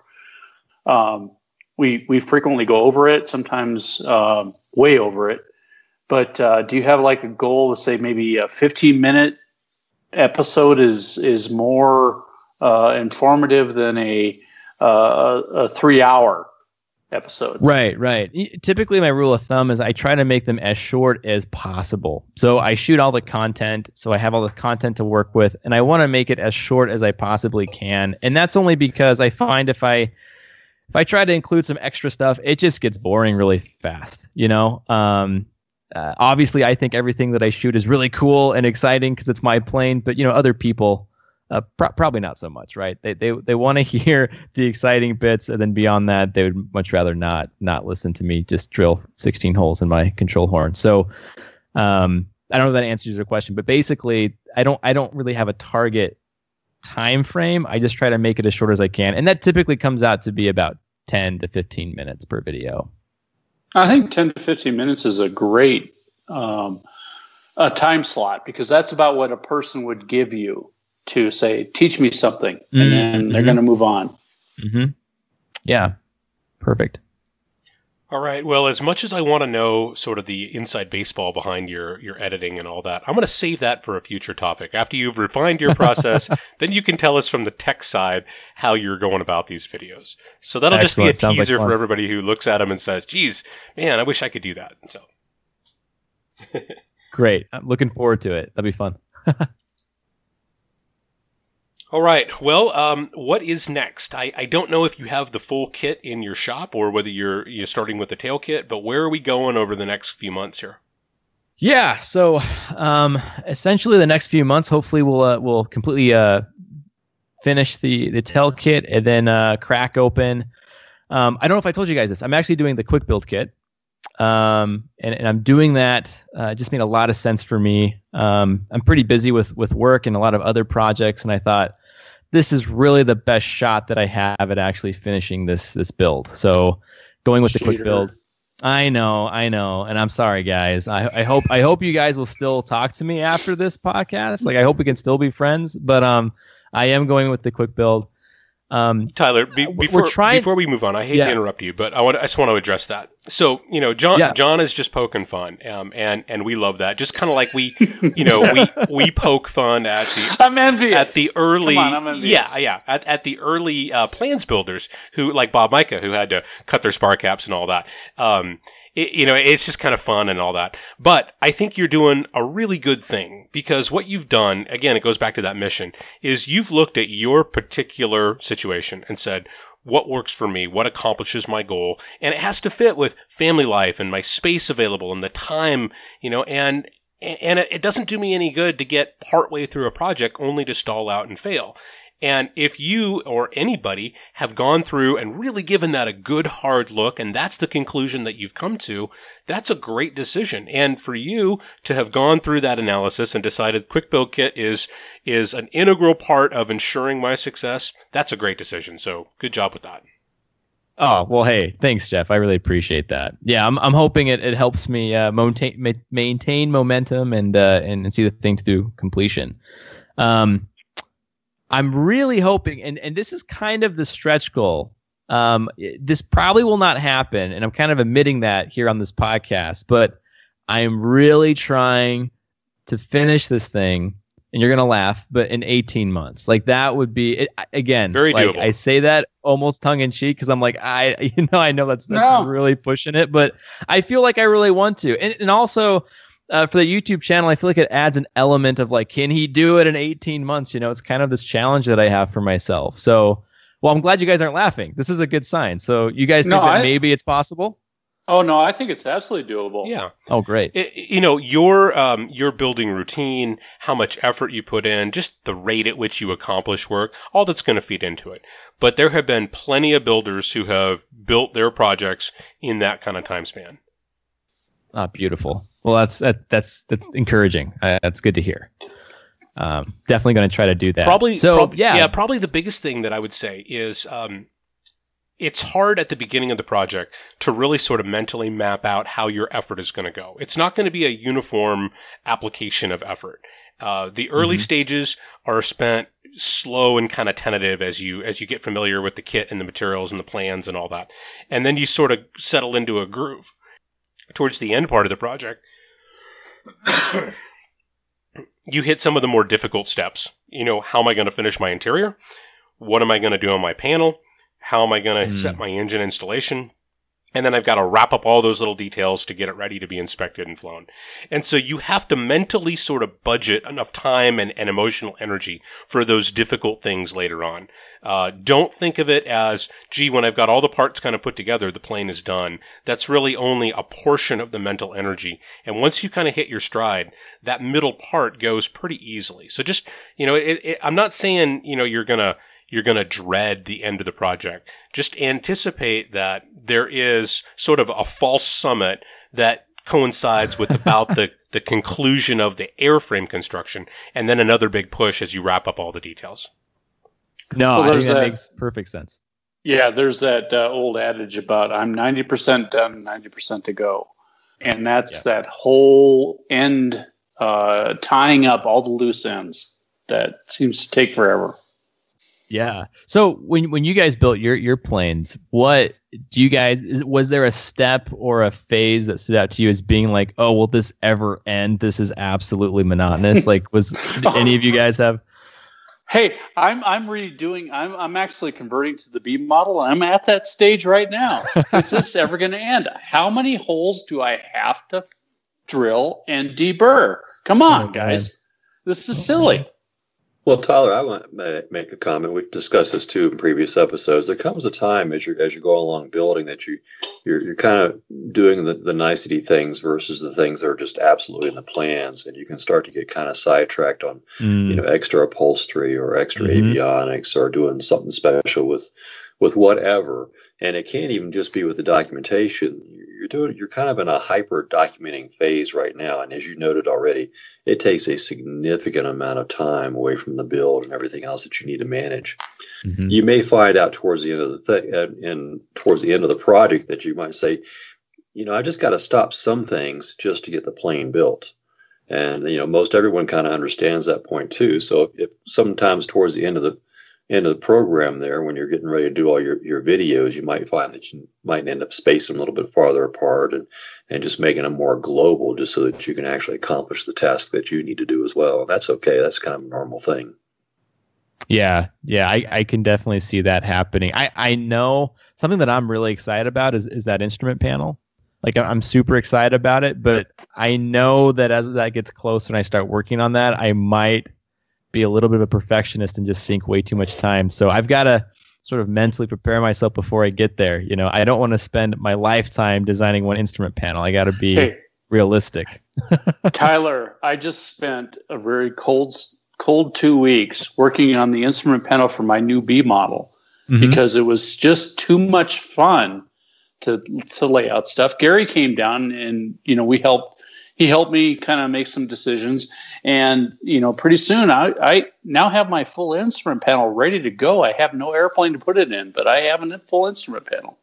Um, we we frequently go over it, sometimes um, way over it. But uh, do you have like a goal to say maybe a 15 minute episode is is more uh, informative than a uh, a three hour episode. Right, right. Typically, my rule of thumb is I try to make them as short as possible. So I shoot all the content, so I have all the content to work with, and I want to make it as short as I possibly can. And that's only because I find if I if I try to include some extra stuff, it just gets boring really fast. You know. Um, uh, obviously, I think everything that I shoot is really cool and exciting because it's my plane. But you know, other people uh, pro- probably not so much, right? They they they want to hear the exciting bits, and then beyond that, they would much rather not not listen to me just drill 16 holes in my control horn. So, um, I don't know if that answers your question, but basically, I don't I don't really have a target time frame. I just try to make it as short as I can, and that typically comes out to be about 10 to 15 minutes per video. I think 10 to 15 minutes is a great um, a time slot because that's about what a person would give you to say, teach me something, and mm-hmm. then they're going to move on. Mm-hmm. Yeah, perfect. All right. Well, as much as I want to know sort of the inside baseball behind your your editing and all that, I'm going to save that for a future topic. After you've refined your process, then you can tell us from the tech side how you're going about these videos. So that'll Excellent. just be a teaser like for everybody who looks at them and says, "Geez, man, I wish I could do that." So Great. I'm looking forward to it. That'd be fun. All right. Well, um, what is next? I, I don't know if you have the full kit in your shop or whether you're you're starting with the tail kit, but where are we going over the next few months here? Yeah. So, um, essentially, the next few months, hopefully, we'll uh, we'll completely uh, finish the the tail kit and then uh, crack open. Um, I don't know if I told you guys this. I'm actually doing the quick build kit, um, and, and I'm doing that. Uh, it just made a lot of sense for me. Um, I'm pretty busy with with work and a lot of other projects, and I thought this is really the best shot that I have at actually finishing this this build. So going with the quick build. I know, I know, and I'm sorry, guys. I, I hope I hope you guys will still talk to me after this podcast. Like I hope we can still be friends. But um, I am going with the quick build. Um, Tyler, be, before trying, before we move on, I hate yeah. to interrupt you, but I want I just want to address that. So you know, John yeah. John is just poking fun, um, and and we love that. Just kind of like we, you know, we we poke fun at the I'm envious. at the early on, yeah yeah at, at the early uh, plans builders who like Bob Micah who had to cut their spar caps and all that. Um, it, you know, it's just kind of fun and all that. But I think you're doing a really good thing because what you've done, again, it goes back to that mission, is you've looked at your particular situation and said, what works for me, what accomplishes my goal, and it has to fit with family life and my space available and the time, you know, and and it doesn't do me any good to get partway through a project only to stall out and fail. And if you or anybody have gone through and really given that a good hard look, and that's the conclusion that you've come to, that's a great decision. And for you to have gone through that analysis and decided Quick Build Kit is, is an integral part of ensuring my success, that's a great decision. So good job with that. Oh well, hey, thanks, Jeff. I really appreciate that. Yeah, I'm I'm hoping it, it helps me uh, maintain maintain momentum and uh, and, see the thing through completion. Um, I'm really hoping, and and this is kind of the stretch goal. Um, this probably will not happen, and I'm kind of admitting that here on this podcast. But I am really trying to finish this thing and you're gonna laugh, but in 18 months, like that would be it, again. Very like, doable. I say that almost tongue in cheek because I'm like, I, you know, I know that's that's No. really pushing it, but I feel like I really want to, and and also. Uh, for the YouTube channel, I feel like it adds an element of like, can he do it in 18 months? You know, it's kind of this challenge that I have for myself. So, well, I'm glad you guys aren't laughing. This is a good sign. So, you guys think No, that I- maybe it's possible? Oh no, I think it's absolutely doable. Yeah. Oh, great. It- you know your um, your building routine, how much effort you put in, just the rate at which you accomplish work, all that's going to feed into it. But there have been plenty of builders who have built their projects in that kind of time span. Ah, beautiful. Well, that's that, that's that's encouraging. Uh, that's good to hear. Um, definitely going to try to do that. Probably, So prob- yeah, Probably the biggest thing that I would say is um, it's hard at the beginning of the project to really sort of mentally map out how your effort is going to go. It's not going to be a uniform application of effort. Uh, the early Mhm. stages are spent slow and kind of tentative as you as you get familiar with the kit and the materials and the plans and all that, and then you sort of settle into a groove. Towards the end part of the project, you hit some of the more difficult steps. You know, how am I going to finish my interior? What am I going to do on my panel? How am I going to Hmm. set my engine installation? And then I've got to wrap up all those little details to get it ready to be inspected and flown. And so you have to mentally sort of budget enough time and, and emotional energy for those difficult things later on. Uh, don't think of it as, gee, when I've got all the parts kind of put together, the plane is done. That's really only a portion of the mental energy. And once you kind of hit your stride, that middle part goes pretty easily. So just, you know, it, it, I'm not saying, you know, you're going to, you're going to dread the end of the project. Just anticipate that there is sort of a false summit that coincides with about the, the conclusion of the airframe construction and then another big push as you wrap up all the details. no, Well, I think that that- makes perfect sense. Yeah, there's that uh, old adage about I'm 90% done, 90% to go. And that's that whole end uh, tying up all the loose ends that seems to take forever. Yeah. So when when you guys built your your planes, what do you guys is, was there a step or a phase that stood out to you as being like, oh, will this ever end? This is absolutely monotonous. like, was any of you guys have? Hey, I'm I'm redoing. I'm I'm actually converting to the B model. and I'm at that stage right now. Is this ever going to end? How many holes do I have to drill and deburr? Come oh on, Oh, guys. This is silly. Well, Tyler, I want to make a comment. We've discussed this too in previous episodes. There comes a time as you as you go along building that you you're, you're kind of doing the, the nicety things versus the things that are just absolutely in the plans, and you can start to get kind of sidetracked on Mm, you know extra upholstery or extra Mhm. avionics or doing something special with with whatever and it can't even just be with the documentation. You're doing you're kind of in a hyper documenting phase right now and as you noted already it takes a significant amount of time away from the build and everything else that you need to manage. Mhm. you may find out towards the end of the thing and, and towards the end of the project that you might say you know i just got to stop some things just to get the plane built. And you know most everyone kind of understands that point too. So if sometimes towards the end of the end of the program there when you're getting ready to do all your, your videos you might find that you might end up spacing a little bit farther apart and and just making them more global just so that you can actually accomplish the task that you need to do as well. And that's okay. That's kind of a normal thing. Yeah, yeah, I, I can definitely see that happening. I, I know something that I'm really excited about is, is that instrument panel. Like I'm super excited about it, but I know that as that gets closer and I start working on that, I might be a little bit of a perfectionist and just sink way too much time. So I've got to sort of mentally prepare myself before I get there. You know, I don't want to spend my lifetime designing one instrument panel. I got to be Hey, realistic. Tyler, I just spent a very cold, cold two weeks working on the instrument panel for my new B model Mhm. because it was just too much fun to to lay out stuff. Gary came down and you know we helped. He helped me kind of make some decisions, and you know pretty soon I I now have my full instrument panel ready to go. I have no airplane to put it in, but I have a full instrument panel.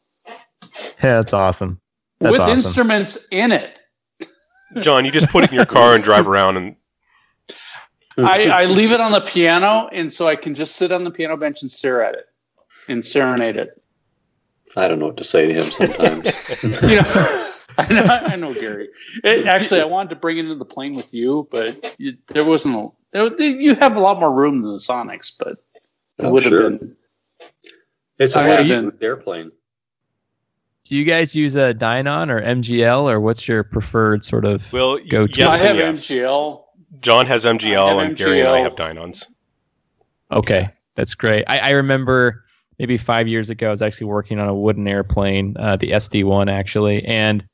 Yeah, that's awesome. That's with awesome. instruments in it. John, you just put it in your car and drive around and I, I leave it on the piano, and so I can just sit on the piano bench and stare at it and serenade it. I don't know what to say to him sometimes. You know, I know, Gary. It, actually, I wanted to bring it into the plane with you, but you, there wasn't. A, there, you have a lot more room than the Sonex, but it Oh, would have sure. been. it's a I heavy airplane. Do you guys use a Dynon or MGL or what's your preferred sort of? well, Go to. yes I have yes. MGL. John has MGL I have and Gary and I have Dynons. Okay, that's great. I, I remember maybe five years ago, I was actually working on a wooden airplane, uh, the SD1 actually, and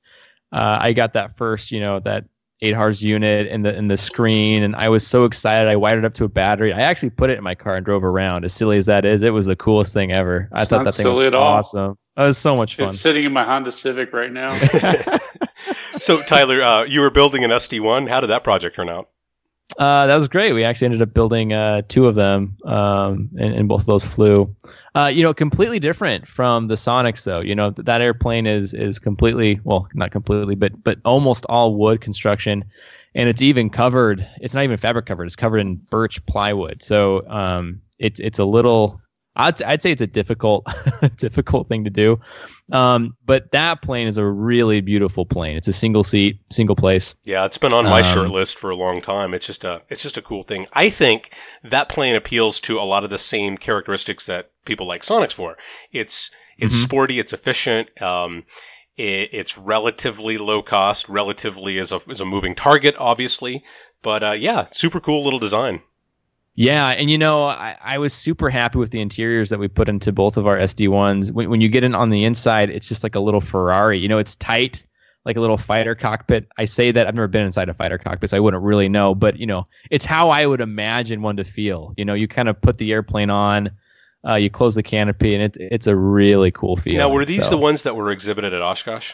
uh, I got that first, you know, that eight HARS unit and the and the screen, and I was so excited. I wired it up to a battery. I actually put it in my car and drove around. As silly as that is, it was the coolest thing ever. I It's thought that thing was at all. awesome. It was so much fun. It's sitting in my Honda Civic right now. So, Tyler, uh, you were building an SD1. How did that project turn out? Uh, that was great. We actually ended up building uh, two of them, um, and, and both of those flew. Uh, you know, completely different from the Sonex, though. You know, th- that airplane is is completely well, not completely, but but almost all wood construction, and it's even covered. It's not even fabric covered. It's covered in birch plywood. So um, it's it's a little. I'd, I'd say it's a difficult difficult thing to do, um, but that plane is a really beautiful plane. It's a single seat, single place. Yeah, it's been on my Um, short list for a long time. It's just a it's just a cool thing. I think that plane appeals to a lot of the same characteristics that people like Sonex for. It's it's Mhm. sporty, it's efficient, um, it, it's relatively low cost, relatively as a as a moving target, obviously. But uh, yeah, super cool little design. Yeah, and you know, I, I was super happy with the interiors that we put into both of our SD ones. When, when you get in on the inside, it's just like a little Ferrari. You know, it's tight, like a little fighter cockpit. I say that I've never been inside a fighter cockpit, so I wouldn't really know. But you know, it's how I would imagine one to feel. You know, you kind of put the airplane on, uh, you close the canopy, and it's it's a really cool feel. now, were these So, the ones that were exhibited at Oshkosh?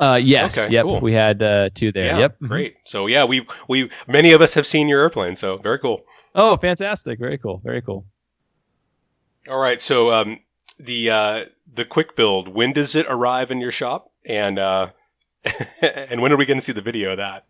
Uh, yes. Okay, yep. cool. We had uh, two there. Yeah, yep. great. So yeah, we we many of us have seen your airplane, so very cool. Oh, fantastic! Very cool. Very cool. All right, so um, the uh, the quick build. When does it arrive in your shop? And uh, and when are we going to see the video of that?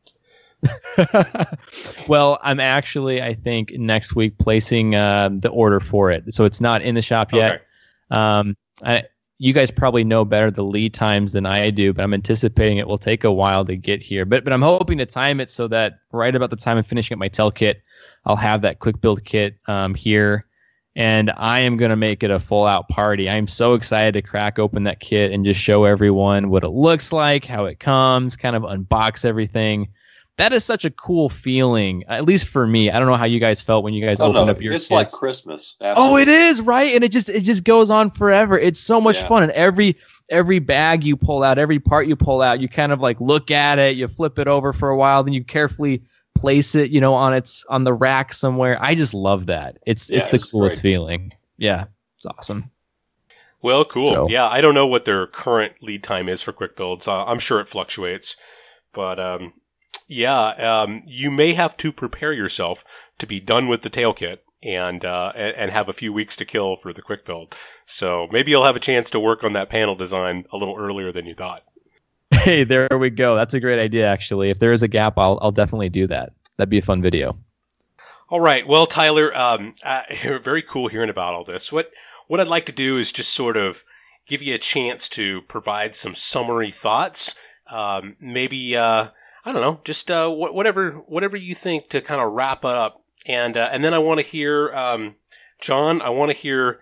well, I'm actually, I think, next week placing um, the order for it. So it's not in the shop yet. Okay. Um, I, you guys probably know better the lead times than I do, but I'm anticipating it will take a while to get here. But but I'm hoping to time it so that right about the time I'm finishing up my tail kit, I'll have that quick build kit um, here. And I am going to make it a full out party. I'm so excited to crack open that kit and just show everyone what it looks like, how it comes, kind of unbox everything that is such a cool feeling at least for me i don't know how you guys felt when you guys Oh, opened no, up your it's like kits. Christmas. oh it is right and it just it just goes on forever it's so much Yeah. fun and every every bag you pull out every part you pull out you kind of like look at it you flip it over for a while then you carefully place it you know on its on the rack somewhere i just love that it's Yeah, it's the it's coolest great. feeling yeah it's awesome Well, cool. So- Yeah, I don't know what their current lead time is for quick builds. Uh, I'm sure it fluctuates, but um, yeah, um, you may have to prepare yourself to be done with the tail kit and, uh, and have a few weeks to kill for the quick build. So maybe you'll have a chance to work on that panel design a little earlier than you thought. hey there we go that's a great idea actually if there is a gap i'll, I'll definitely do that that'd be a fun video All right. Well, Tyler, um, uh, very cool hearing about all this. What what I'd like to do is just sort of give you a chance to provide some summary thoughts. Um, maybe uh, I don't know, just uh, wh- whatever whatever you think to kind of wrap it up. And uh, and then I want to hear, um, John. I want to hear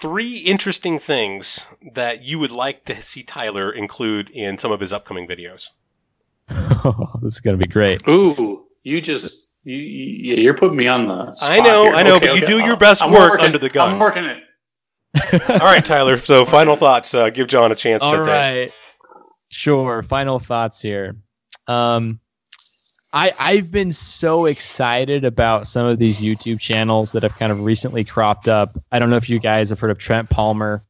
three interesting things that you would like to see Tyler include in some of his upcoming videos. this is going to be great Ooh, you just you, you you're putting me on the. spot I know, here. I know, but you do your best I'm work working- under the gun. I'm working it. All right, Tyler. So final thoughts. Uh, give John a chance to All think. right. Sure. Final thoughts here. Um, I I've been so excited about some of these YouTube channels that have kind of recently cropped up. I don't know if you guys have heard of Trent Palmer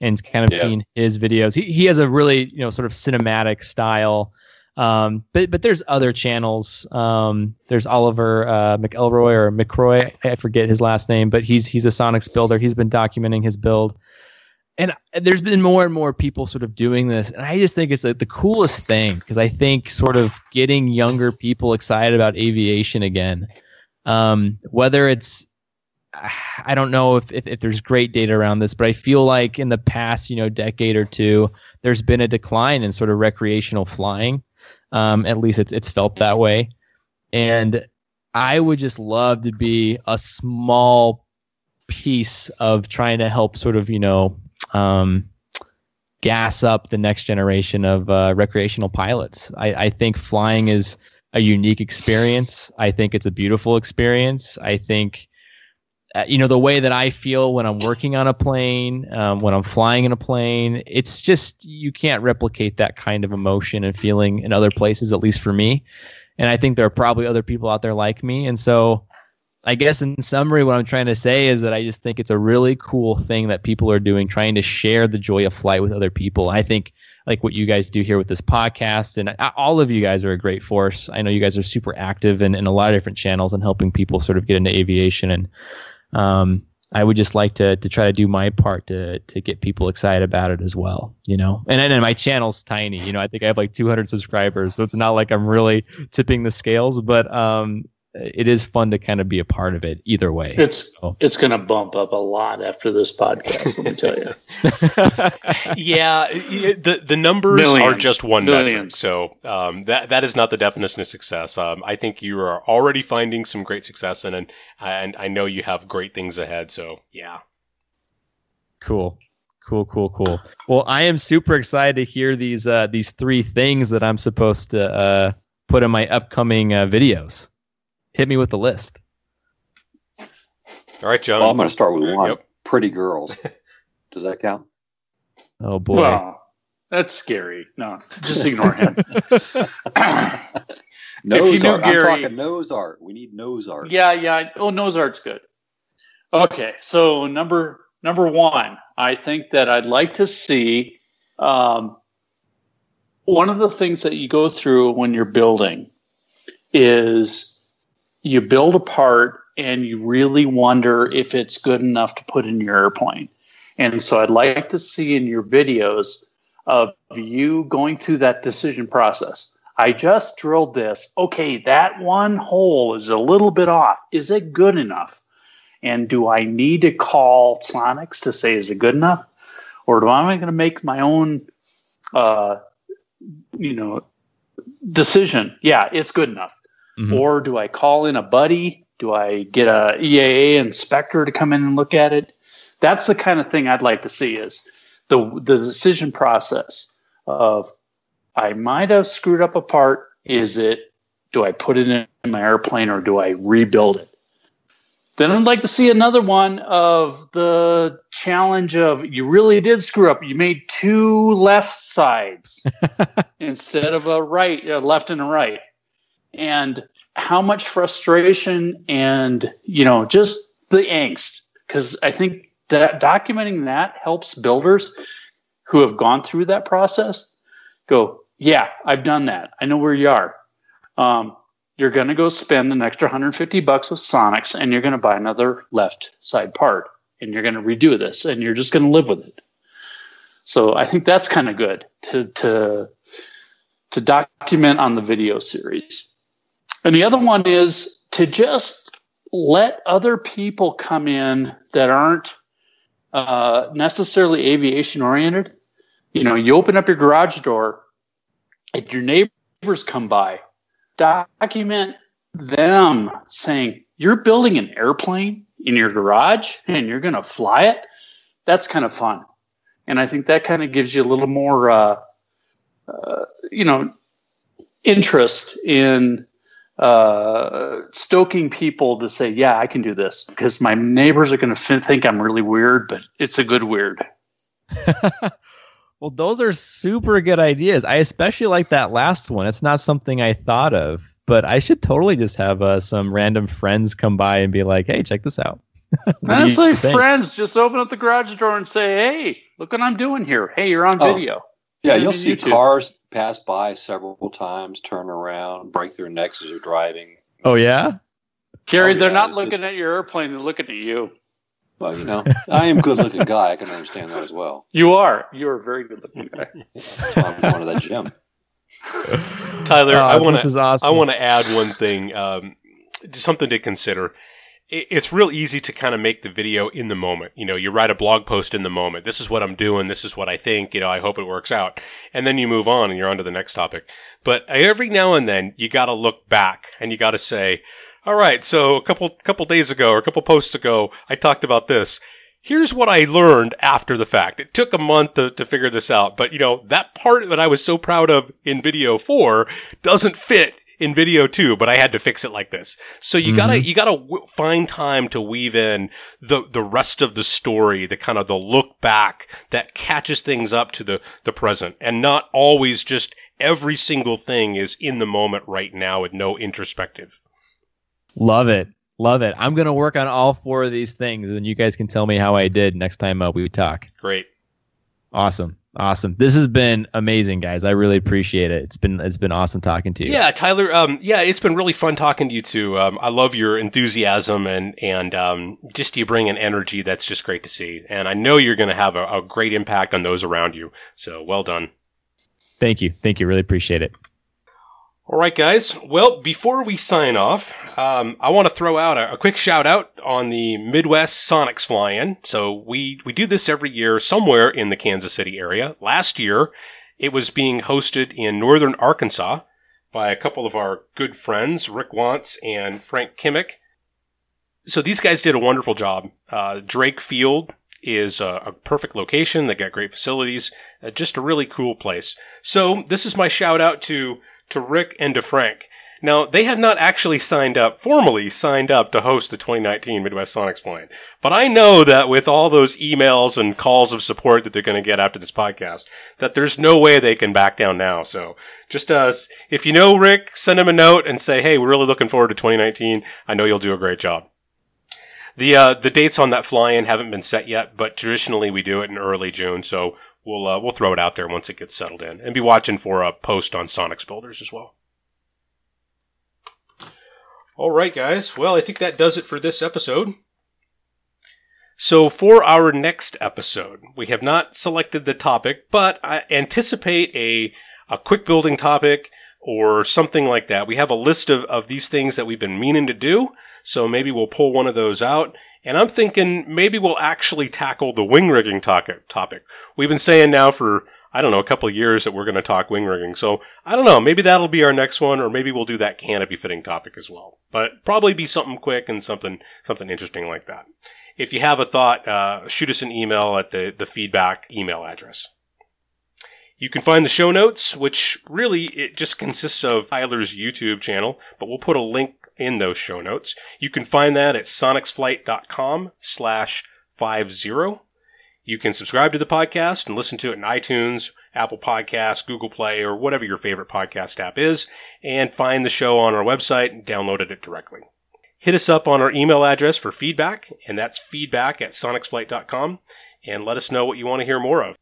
and kind of Yeah. seen his videos. He he has a really you know sort of cinematic style. Um, but but there's other channels. Um, there's Oliver uh, McElroy or McCroy. I forget his last name, but he's he's a Sonex builder. He's been documenting his build and there's been more and more people sort of doing this and i just think it's like the coolest thing because i think sort of getting younger people excited about aviation again um, whether it's i don't know if, if, if there's great data around this but i feel like in the past you know decade or two there's been a decline in sort of recreational flying um, at least it's, it's felt that way and i would just love to be a small piece of trying to help sort of you know um, gas up the next generation of uh, recreational pilots. I, I think flying is a unique experience. I think it's a beautiful experience. I think, uh, you know, the way that I feel when I'm working on a plane, um, when I'm flying in a plane, it's just, you can't replicate that kind of emotion and feeling in other places, at least for me. And I think there are probably other people out there like me. And so, I guess in summary, what I'm trying to say is that I just think it's a really cool thing that people are doing, trying to share the joy of flight with other people. I think like what you guys do here with this podcast, and all of you guys are a great force. I know you guys are super active in, in a lot of different channels and helping people sort of get into aviation. And um, I would just like to to try to do my part to to get people excited about it as well, you know. And then my channel's tiny, you know. I think I have like 200 subscribers, so it's not like I'm really tipping the scales, but um, it is fun to kind of be a part of it either way. It's so. it's going to bump up a lot after this podcast. let me tell you. yeah, the the numbers Millions. are just one Millions. metric, so um, that that is not the definition of success. Um, I think you are already finding some great success in, and and I know you have great things ahead. So yeah, cool. Cool, cool, cool. Well, I am super excited to hear these uh, these three things that I'm supposed to uh, put in my upcoming uh, videos hit me with the list. All right, John. Well, I'm going to start with one. Yep. Pretty girls. Does that count? Oh boy. Well, that's scary. No, just ignore him. nose art. Gary, I'm talking nose art. We need nose art. Yeah, yeah. Oh, nose art's good. Okay, so number number one, I think that I'd like to see um, one of the things that you go through when you're building is you build a part and you really wonder if it's good enough to put in your airplane. And so I'd like to see in your videos of you going through that decision process. I just drilled this. Okay, that one hole is a little bit off. Is it good enough? And do I need to call Sonex to say, is it good enough? Or do I going to make my own, uh, you know, decision? Yeah, it's good enough. Mm-hmm. Or do I call in a buddy? Do I get a EAA inspector to come in and look at it? That's the kind of thing I'd like to see is the the decision process of I might have screwed up a part. Is it do I put it in my airplane or do I rebuild it? Then I'd like to see another one of the challenge of you really did screw up. You made two left sides instead of a right, a left and a right and how much frustration and you know just the angst. Because i think that documenting that helps builders who have gone through that process go yeah i've done that. I know where you are. Um, you're going to go spend an extra 150 bucks with Sonex and you're going to buy another left side part and you're going to redo this and you're just going to live with it. So i think that's kind of good to to to document on the video series and the other one is to just let other people come in that aren't uh, necessarily aviation oriented. You know, you open up your garage door and your neighbors come by, document them saying, You're building an airplane in your garage and you're going to fly it. That's kind of fun. And I think that kind of gives you a little more, uh, uh, you know, interest in uh, stoking people to say, "Yeah, I can do this," because my neighbors are going to f- think I'm really weird, but it's a good weird. well, those are super good ideas. I especially like that last one. It's not something I thought of, but I should totally just have uh, some random friends come by and be like, "Hey, check this out." Honestly, friends, just open up the garage door and say, "Hey, look what I'm doing here. Hey, you're on oh, video." Yeah, you'll see YouTube. cars pass by several times, turn around, break their necks as they're driving. Oh yeah, Gary, oh, they're not looking at your airplane; they're looking at you. Well, you know, I am a good looking guy. I can understand that as well. You are. You are a very good looking guy. That's why I'm going to that gym. Tyler, Uh, I want this to is awesome. I want to add one thing, um, something to consider. It's real easy to kind of make the video in the moment. You know, you write a blog post in the moment. This is what I'm doing. This is what I think. You know, I hope it works out. And then you move on and you're on to the next topic. But every now and then you got to look back and you got to say, all right, so a couple, couple days ago or a couple posts ago, I talked about this. Here's what I learned after the fact. It took a month to, to figure this out, but you know, that part that I was so proud of in video four doesn't fit in video too, but I had to fix it like this. So you gotta, you gotta w- find time to weave in the, the rest of the story, the kind of the look back that catches things up to the, the present and not always just every single thing is in the moment right now with no introspective. Love it. Love it. I'm going to work on all four of these things, and you guys can tell me how I did next time uh, we talk. Great. Awesome. Awesome. This has been amazing, guys. I really appreciate it. It's been it's been awesome talking to you. Yeah, Tyler. Um, yeah, it's been really fun talking to you too. Um, I love your enthusiasm and and um, just you bring an energy that's just great to see. And I know you're going to have a, a great impact on those around you. So well done. Thank you. Thank you. Really appreciate it. All right, guys. Well, before we sign off, um, I want to throw out a, a quick shout out on the Midwest Sonex fly-in. So we we do this every year somewhere in the Kansas City area. Last year, it was being hosted in northern Arkansas by a couple of our good friends, Rick Wantz and Frank Kimmick. So these guys did a wonderful job. Uh, Drake Field is a, a perfect location. They got great facilities. Uh, just a really cool place. So this is my shout out to to Rick and to Frank. Now, they have not actually signed up, formally signed up to host the 2019 Midwest Sonex Flying. But I know that with all those emails and calls of support that they're going to get after this podcast, that there's no way they can back down now. So just, uh, if you know Rick, send him a note and say, hey, we're really looking forward to 2019. I know you'll do a great job. The, uh, the dates on that fly-in haven't been set yet, but traditionally we do it in early June. So we'll, uh, we'll throw it out there once it gets settled in and be watching for a post on Sonex Builders as well. All right, guys. Well, I think that does it for this episode. So, for our next episode, we have not selected the topic, but I anticipate a, a quick building topic or something like that. We have a list of, of these things that we've been meaning to do, so maybe we'll pull one of those out. And I'm thinking maybe we'll actually tackle the wing rigging topic. We've been saying now for I don't know, a couple years that we're going to talk wing rigging. So I don't know, maybe that'll be our next one, or maybe we'll do that canopy fitting topic as well. But probably be something quick and something something interesting like that. If you have a thought, uh, shoot us an email at the the feedback email address. You can find the show notes, which really it just consists of Tyler's YouTube channel, but we'll put a link in those show notes. You can find that at sonexflight.com slash five zero. You can subscribe to the podcast and listen to it in iTunes, Apple Podcasts, Google Play, or whatever your favorite podcast app is, and find the show on our website and download it directly. Hit us up on our email address for feedback, and that's feedback at sonexflight.com, and let us know what you want to hear more of.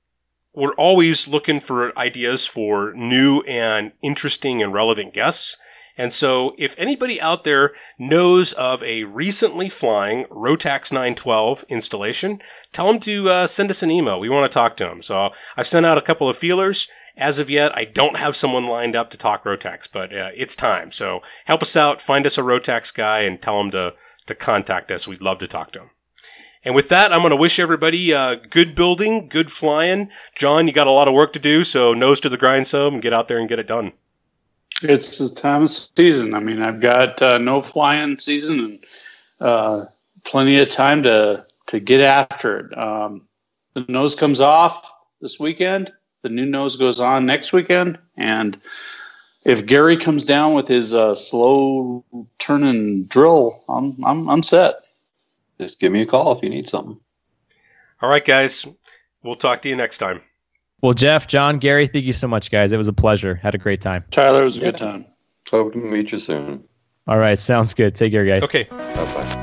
We're always looking for ideas for new and interesting and relevant guests. And so if anybody out there knows of a recently flying Rotax 912 installation, tell them to uh, send us an email. We want to talk to them. So I've sent out a couple of feelers. As of yet, I don't have someone lined up to talk Rotax, but uh, it's time. So help us out, find us a Rotax guy, and tell them to, to contact us. We'd love to talk to them. And with that, I'm going to wish everybody uh, good building, good flying. John, you got a lot of work to do, so nose to the grindstone and get out there and get it done. It's the time of season. I mean, I've got uh, no flying season and uh, plenty of time to to get after it. Um, the nose comes off this weekend. The new nose goes on next weekend, and if Gary comes down with his uh, slow turning drill, I'm I'm I'm set. Just give me a call if you need something. All right, guys. We'll talk to you next time. Well, Jeff, John, Gary, thank you so much, guys. It was a pleasure. Had a great time. Tyler, it was a good time. Hope to meet you soon. All right, sounds good. Take care, guys. Okay. Bye bye.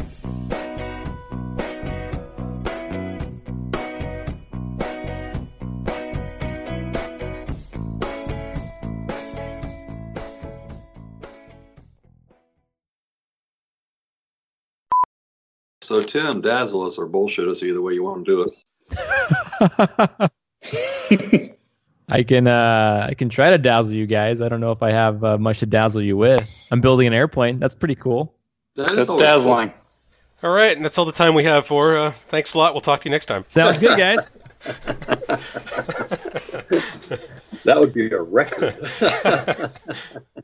So Tim, dazzle us or bullshit us either way you want to do it. I can uh, I can try to dazzle you guys. I don't know if I have uh, much to dazzle you with. I'm building an airplane. That's pretty cool. That That's dazzling. Cool. All right, and that's all the time we have for. Uh, thanks a lot. We'll talk to you next time. Sounds good, guys. that would be a record.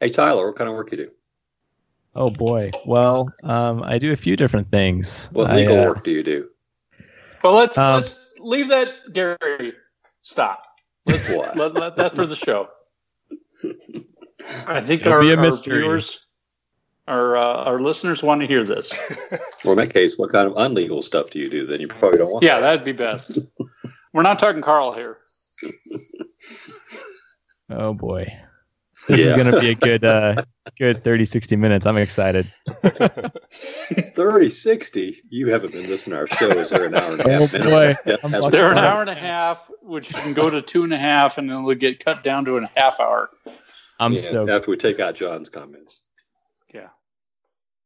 hey Tyler, what kind of work you do? Oh boy. Well, um, I do a few different things. What legal I, uh, work do you do? Well, let's um, let's leave that, Gary. Stop. Let's let, let that for the show. I think our, our viewers, our uh, our listeners want to hear this. Well, in that case, what kind of unlegal stuff do you do? Then you probably don't want. Yeah, that. that'd be best. We're not talking Carl here. Oh boy. This yeah. is going to be a good, uh, good 30, 60 minutes. I'm excited. 30, 60? You haven't been listening to our show. Is there an hour and a half? Oh, boy. Yeah, they're an hour and a half, which can go to two and a half, and then it'll get cut down to a half hour. I'm yeah, stoked. After we take out John's comments. Yeah.